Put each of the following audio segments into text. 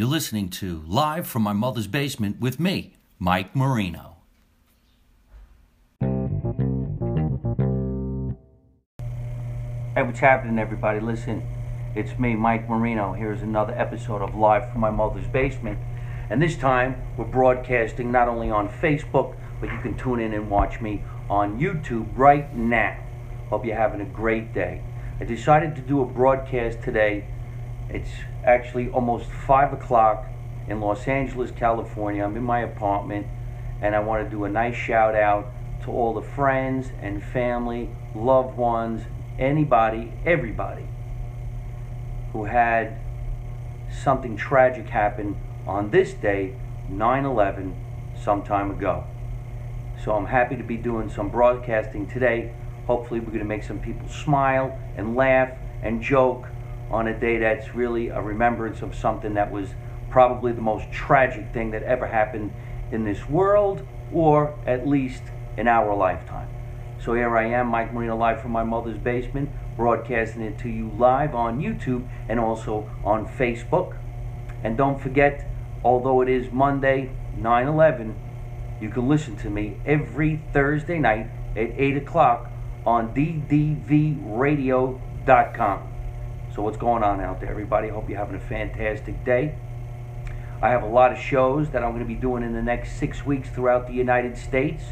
You're listening to Live from My Mother's Basement with me, Mike Marino. Hey, what's happening, everybody? Listen, it's me, Mike Marino. Here's another episode of Live from My Mother's Basement. And this time, we're broadcasting not only on Facebook, but you can tune in and watch me on YouTube right now. Hope you're having a great day. I decided to do a broadcast today. It's actually almost 5 o'clock in Los Angeles, California. I'm in my apartment, and I want to do a nice shout out to all the friends and family, loved ones, anybody, everybody who had something tragic happen on this day, 9 11, some time ago. So I'm happy to be doing some broadcasting today. Hopefully, we're going to make some people smile and laugh and joke on a day that's really a remembrance of something that was probably the most tragic thing that ever happened in this world, or at least in our lifetime. So here I am, Mike Marino, live from my mother's basement, broadcasting it to you live on YouTube and also on Facebook. And don't forget, although it is Monday, 9 11, you can listen to me every Thursday night at 8 o'clock on ddvradio.com. So, what's going on out there, everybody? Hope you're having a fantastic day. I have a lot of shows that I'm going to be doing in the next six weeks throughout the United States.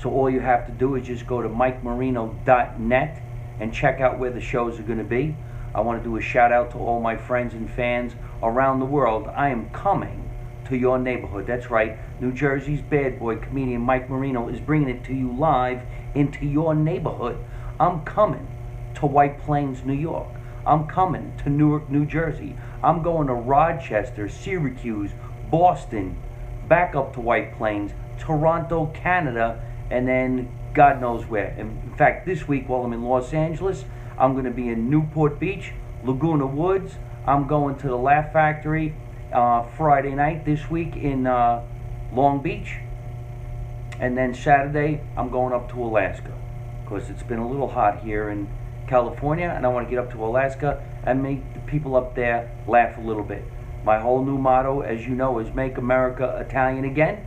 So all you have to do is just go to mikemarino.net and check out where the shows are going to be. I want to do a shout out to all my friends and fans around the world. I am coming to your neighborhood. That's right. New Jersey's bad boy comedian Mike Marino is bringing it to you live into your neighborhood. I'm coming to White Plains, New York. I'm coming to Newark, New Jersey. I'm going to Rochester, Syracuse, Boston, back up to White Plains, Toronto, Canada, and then God knows where. In fact, this week while I'm in Los Angeles, I'm going to be in Newport Beach, Laguna Woods. I'm going to the Laugh Factory uh, Friday night this week in uh, Long Beach. And then Saturday, I'm going up to Alaska because it's been a little hot here in California, and I want to get up to Alaska and make the people up there laugh a little bit. My whole new motto, as you know, is Make America Italian Again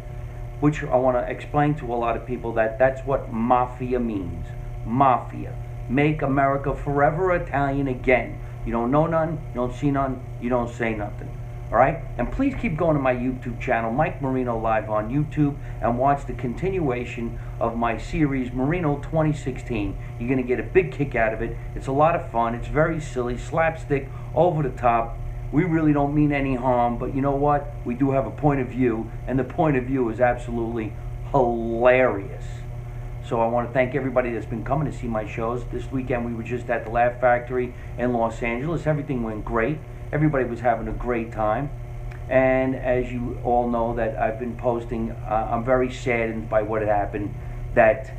which I want to explain to a lot of people that that's what mafia means. Mafia. Make America forever Italian again. You don't know none, you don't see none, you don't say nothing. All right? And please keep going to my YouTube channel, Mike Marino Live on YouTube, and watch the continuation of my series, Marino 2016. You're going to get a big kick out of it. It's a lot of fun. It's very silly, slapstick, over the top we really don't mean any harm, but you know what? We do have a point of view, and the point of view is absolutely hilarious. So I want to thank everybody that's been coming to see my shows. This weekend we were just at the Laugh Factory in Los Angeles. Everything went great. Everybody was having a great time. And as you all know that I've been posting, uh, I'm very saddened by what had happened that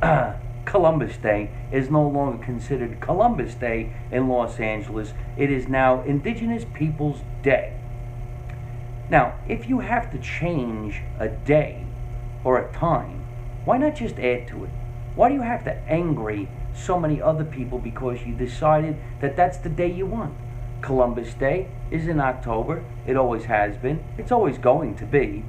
Columbus Day is no longer considered Columbus Day in Los Angeles. It is now Indigenous Peoples Day. Now, if you have to change a day or a time, why not just add to it? Why do you have to angry so many other people because you decided that that's the day you want? Columbus Day is in October. It always has been. It's always going to be.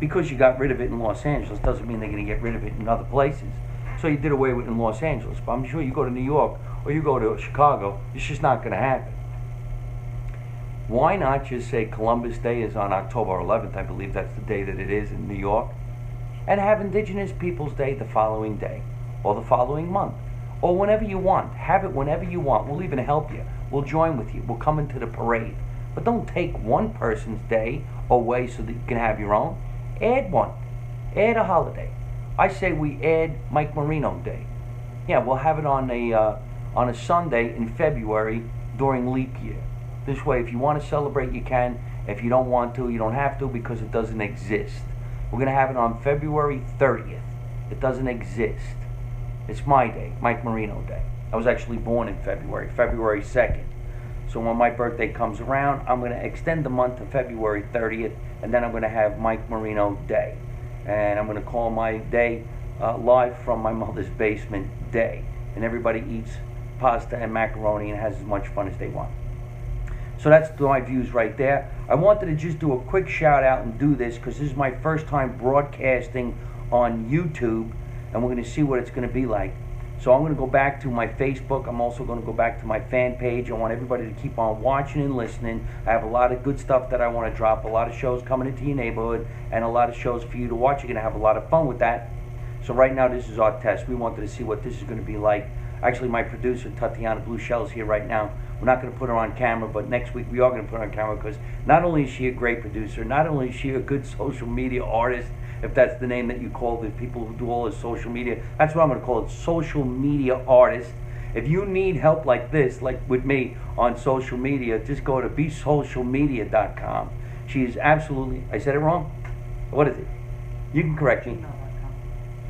Because you got rid of it in Los Angeles doesn't mean they're going to get rid of it in other places. So you did away with it in Los Angeles. But I'm sure you go to New York or you go to Chicago, it's just not going to happen. Why not just say Columbus Day is on October 11th? I believe that's the day that it is in New York. And have Indigenous Peoples Day the following day or the following month or whenever you want. Have it whenever you want. We'll even help you. We'll join with you. We'll come into the parade. But don't take one person's day away so that you can have your own. Add one. Add a holiday. I say we add Mike Marino Day. Yeah, we'll have it on a uh, on a Sunday in February during leap year. This way, if you want to celebrate, you can. If you don't want to, you don't have to because it doesn't exist. We're to have it on February 30th. It doesn't exist. It's my day, Mike Marino Day. I was actually born in February, February 2nd. So when my birthday comes around, I'm going to extend the month to February 30th, and then I'm going to have Mike Marino Day and I'm going to call my day uh, live from my mother's basement day. And everybody eats pasta and macaroni and has as much fun as they want. So that's my views right there. I wanted to just do a quick shout out and do this because this is my first time broadcasting on YouTube, and we're going to see what it's going to be like. So I'm going to go back to my Facebook. I'm also going to go back to my fan page. I want everybody to keep on watching and listening. I have a lot of good stuff that I want to drop, a lot of shows coming into your neighborhood, and a lot of shows for you to watch. You're going to have a lot of fun with that. So right now, this is our test. We wanted to see what this is going to be like. Actually, my producer, Tatiana Blue Shell, is here right now. We're not going to put her on camera, but next week we are going to put her on camera because not only is she a great producer, not only is she a good social media artist, if that's the name that you call the people who do all this social media, that's what I'm going to call it, social media artist. If you need help like this, like with me on social media, just go to besocialmedia.com. She is absolutely, I said it wrong? What is it? You can correct me.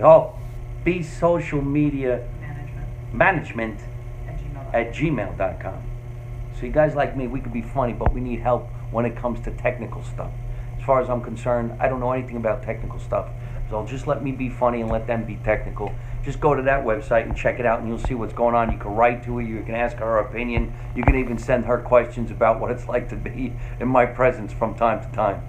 Oh, be social media Management management at gmail. at gmail.com. So you guys like me, we could be funny, but we need help when it comes to technical stuff. As far as I'm concerned, I don't know anything about technical stuff. So just let me be funny and let them be technical. Just go to that website and check it out and you'll see what's going on. You can write to her, you can ask her opinion, you can even send her questions about what it's like to be in my presence from time to time.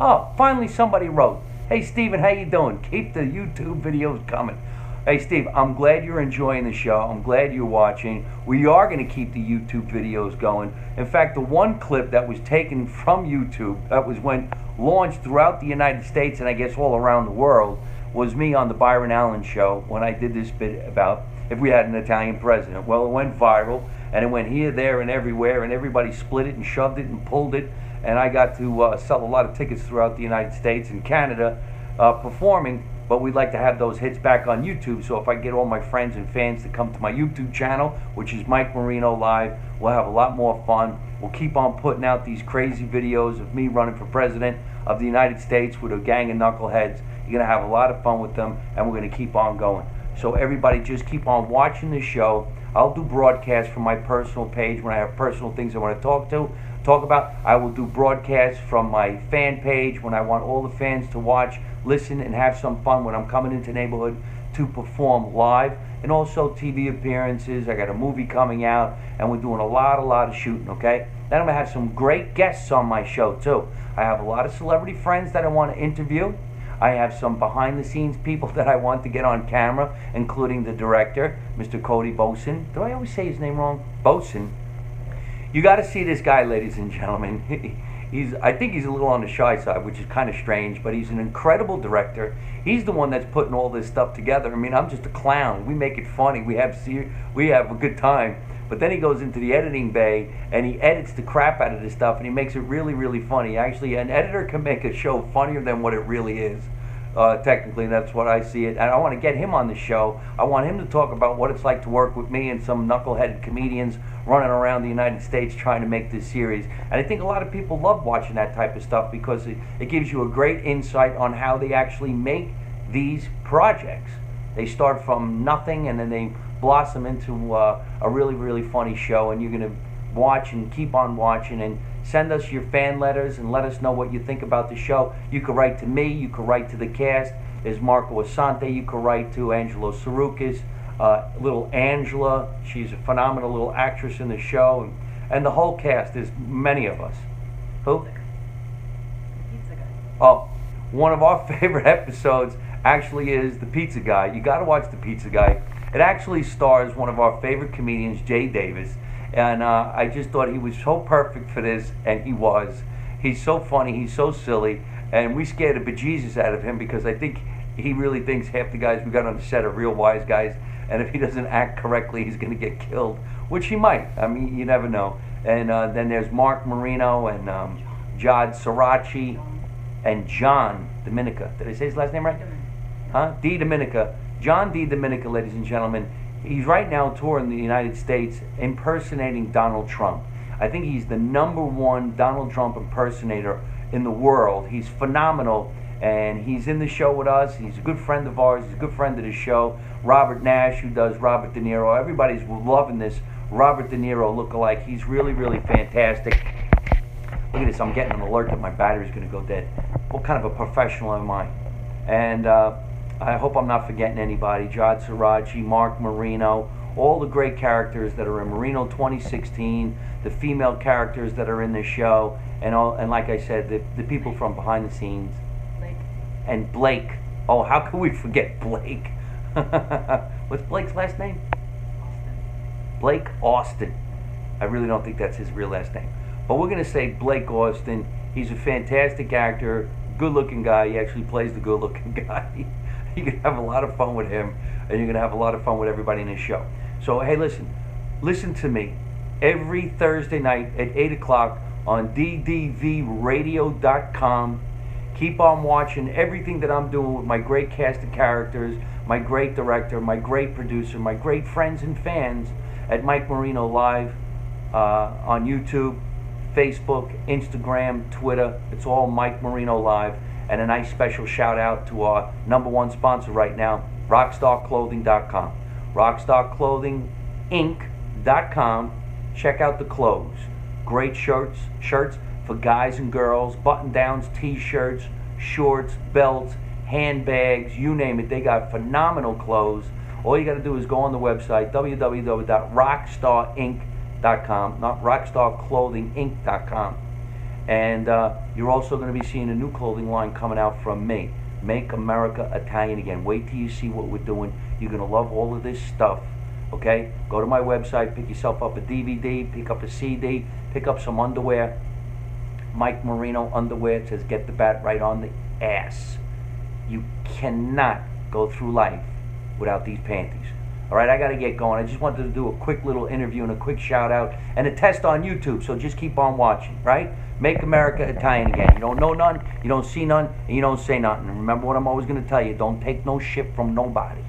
Oh, finally somebody wrote. Hey Steven, how you doing? Keep the YouTube videos coming. Hey Steve, I'm glad you're enjoying the show. I'm glad you're watching. We are going to keep the YouTube videos going. In fact, the one clip that was taken from YouTube that was when launched throughout the United States and I guess all around the world was me on the Byron Allen show when I did this bit about if we had an Italian president. Well, it went viral and it went here, there, and everywhere, and everybody split it and shoved it and pulled it. And I got to uh, sell a lot of tickets throughout the United States and Canada uh, performing. But we'd like to have those hits back on YouTube. So if I get all my friends and fans to come to my YouTube channel, which is Mike Marino Live, we'll have a lot more fun. We'll keep on putting out these crazy videos of me running for president of the United States with a gang of knuckleheads. You're going to have a lot of fun with them, and we're going to keep on going. So everybody just keep on watching the show. I'll do broadcasts from my personal page when I have personal things I want to talk to, talk about. I will do broadcasts from my fan page when I want all the fans to watch, listen, and have some fun when I'm coming into neighborhood to perform live and also TV appearances. I got a movie coming out and we're doing a lot, a lot of shooting, okay? Then I'm gonna have some great guests on my show too. I have a lot of celebrity friends that I want to interview. I have some behind the scenes people that I want to get on camera, including the director, Mr. Cody Boson. Do I always say his name wrong? Boson. You got to see this guy, ladies and gentlemen. He's, I think he's a little on the shy side, which is kind of strange, but he's an incredible director. He's the one that's putting all this stuff together. I mean, I'm just a clown. We make it funny. We have ser- we have a good time. But then he goes into the editing bay and he edits the crap out of this stuff and he makes it really, really funny. Actually, an editor can make a show funnier than what it really is. Uh, technically, that's what I see it. And I want to get him on the show. I want him to talk about what it's like to work with me and some knuckleheaded comedians running around the United States trying to make this series. And I think a lot of people love watching that type of stuff because it, it gives you a great insight on how they actually make these projects. They start from nothing and then they blossom into uh, a really, really funny show. And you're going to watch and keep on watching and send us your fan letters and let us know what you think about the show. You can write to me, you can write to the cast. There's Marco Asante, you can write to Angelo Sarukis, uh, little Angela. She's a phenomenal little actress in the show. And, and the whole cast, is many of us. Who? Pizza guy. Oh, one of our favorite episodes actually is The Pizza Guy. You got to watch The Pizza Guy. It actually stars one of our favorite comedians, Jay Davis. And uh, I just thought he was so perfect for this, and he was. He's so funny, he's so silly, and we scared the bejesus out of him because I think he really thinks half the guys we got on the set are real wise guys, and if he doesn't act correctly, he's going to get killed, which he might. I mean, you never know. And uh, then there's Mark Marino and um, Jod Sirachi and John Domenico. Did I say his last name right? Huh? Di Domenico. John Di Domenico, ladies and gentlemen. He's right now touring the United States impersonating Donald Trump. I think he's the number one Donald Trump impersonator in the world. He's phenomenal, and he's in the show with us. He's a good friend of ours. He's a good friend of the show. Robert Nash, who does Robert De Niro. Everybody's loving this Robert De Niro look-alike. He's really, really fantastic. Look at this. I'm getting an alert that my battery's going to go dead. What kind of a professional am I? And uh, I hope I'm not forgetting anybody. Jod Sirachi, Mark Marino, all the great characters that are in Marino 2016, the female characters that are in the show, and all, and like I said, the, the people from behind the scenes, Like, and Blake. Oh, how could we forget Blake? What's Blake's last name? Austin. Blake Austin. I really don't think that's his real last name. But we're going to say Blake Austin. He's a fantastic actor, good looking guy. He actually plays the good looking guy. you can have a lot of fun with him, and you're to have a lot of fun with everybody in his show. So, hey, listen, listen to me. Every Thursday night at 8 o'clock on ddvradio.com. Keep on watching everything that I'm doing with my great cast of characters, my great director, my great producer, my great friends and fans at Mike Marino Live uh, on YouTube, Facebook, Instagram, Twitter. It's all Mike Marino Live. And a nice special shout out to our number one sponsor right now, RockstarClothing.com. RockstarClothingInc.com. Check out the clothes. Great shirts, shirts for guys and girls, button downs, t shirts, shorts, belts, handbags, you name it. They got phenomenal clothes. All you got to do is go on the website www.rockstarinc.com, not rockstarclothinginc.com. And uh, you're also going to be seeing a new clothing line coming out from me. Make America Italian again. Wait till you see what we're doing. You're going to love all of this stuff. Okay? Go to my website, pick yourself up a DVD, pick up a CD, pick up some underwear. Mike Marino underwear says get the bat right on the ass. You cannot go through life without these panties. All right, I got to get going. I just wanted to do a quick little interview and a quick shout out and a test on YouTube. So just keep on watching, right? Make America Italian again. You don't know none, you don't see none, and you don't say nothing. And remember what I'm always going to tell you don't take no shit from nobody.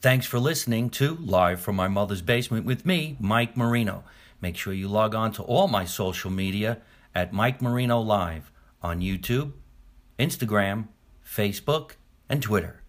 Thanks for listening to Live from My Mother's Basement with me, Mike Marino. Make sure you log on to all my social media at Mike Marino Live on YouTube, Instagram, Facebook, and Twitter.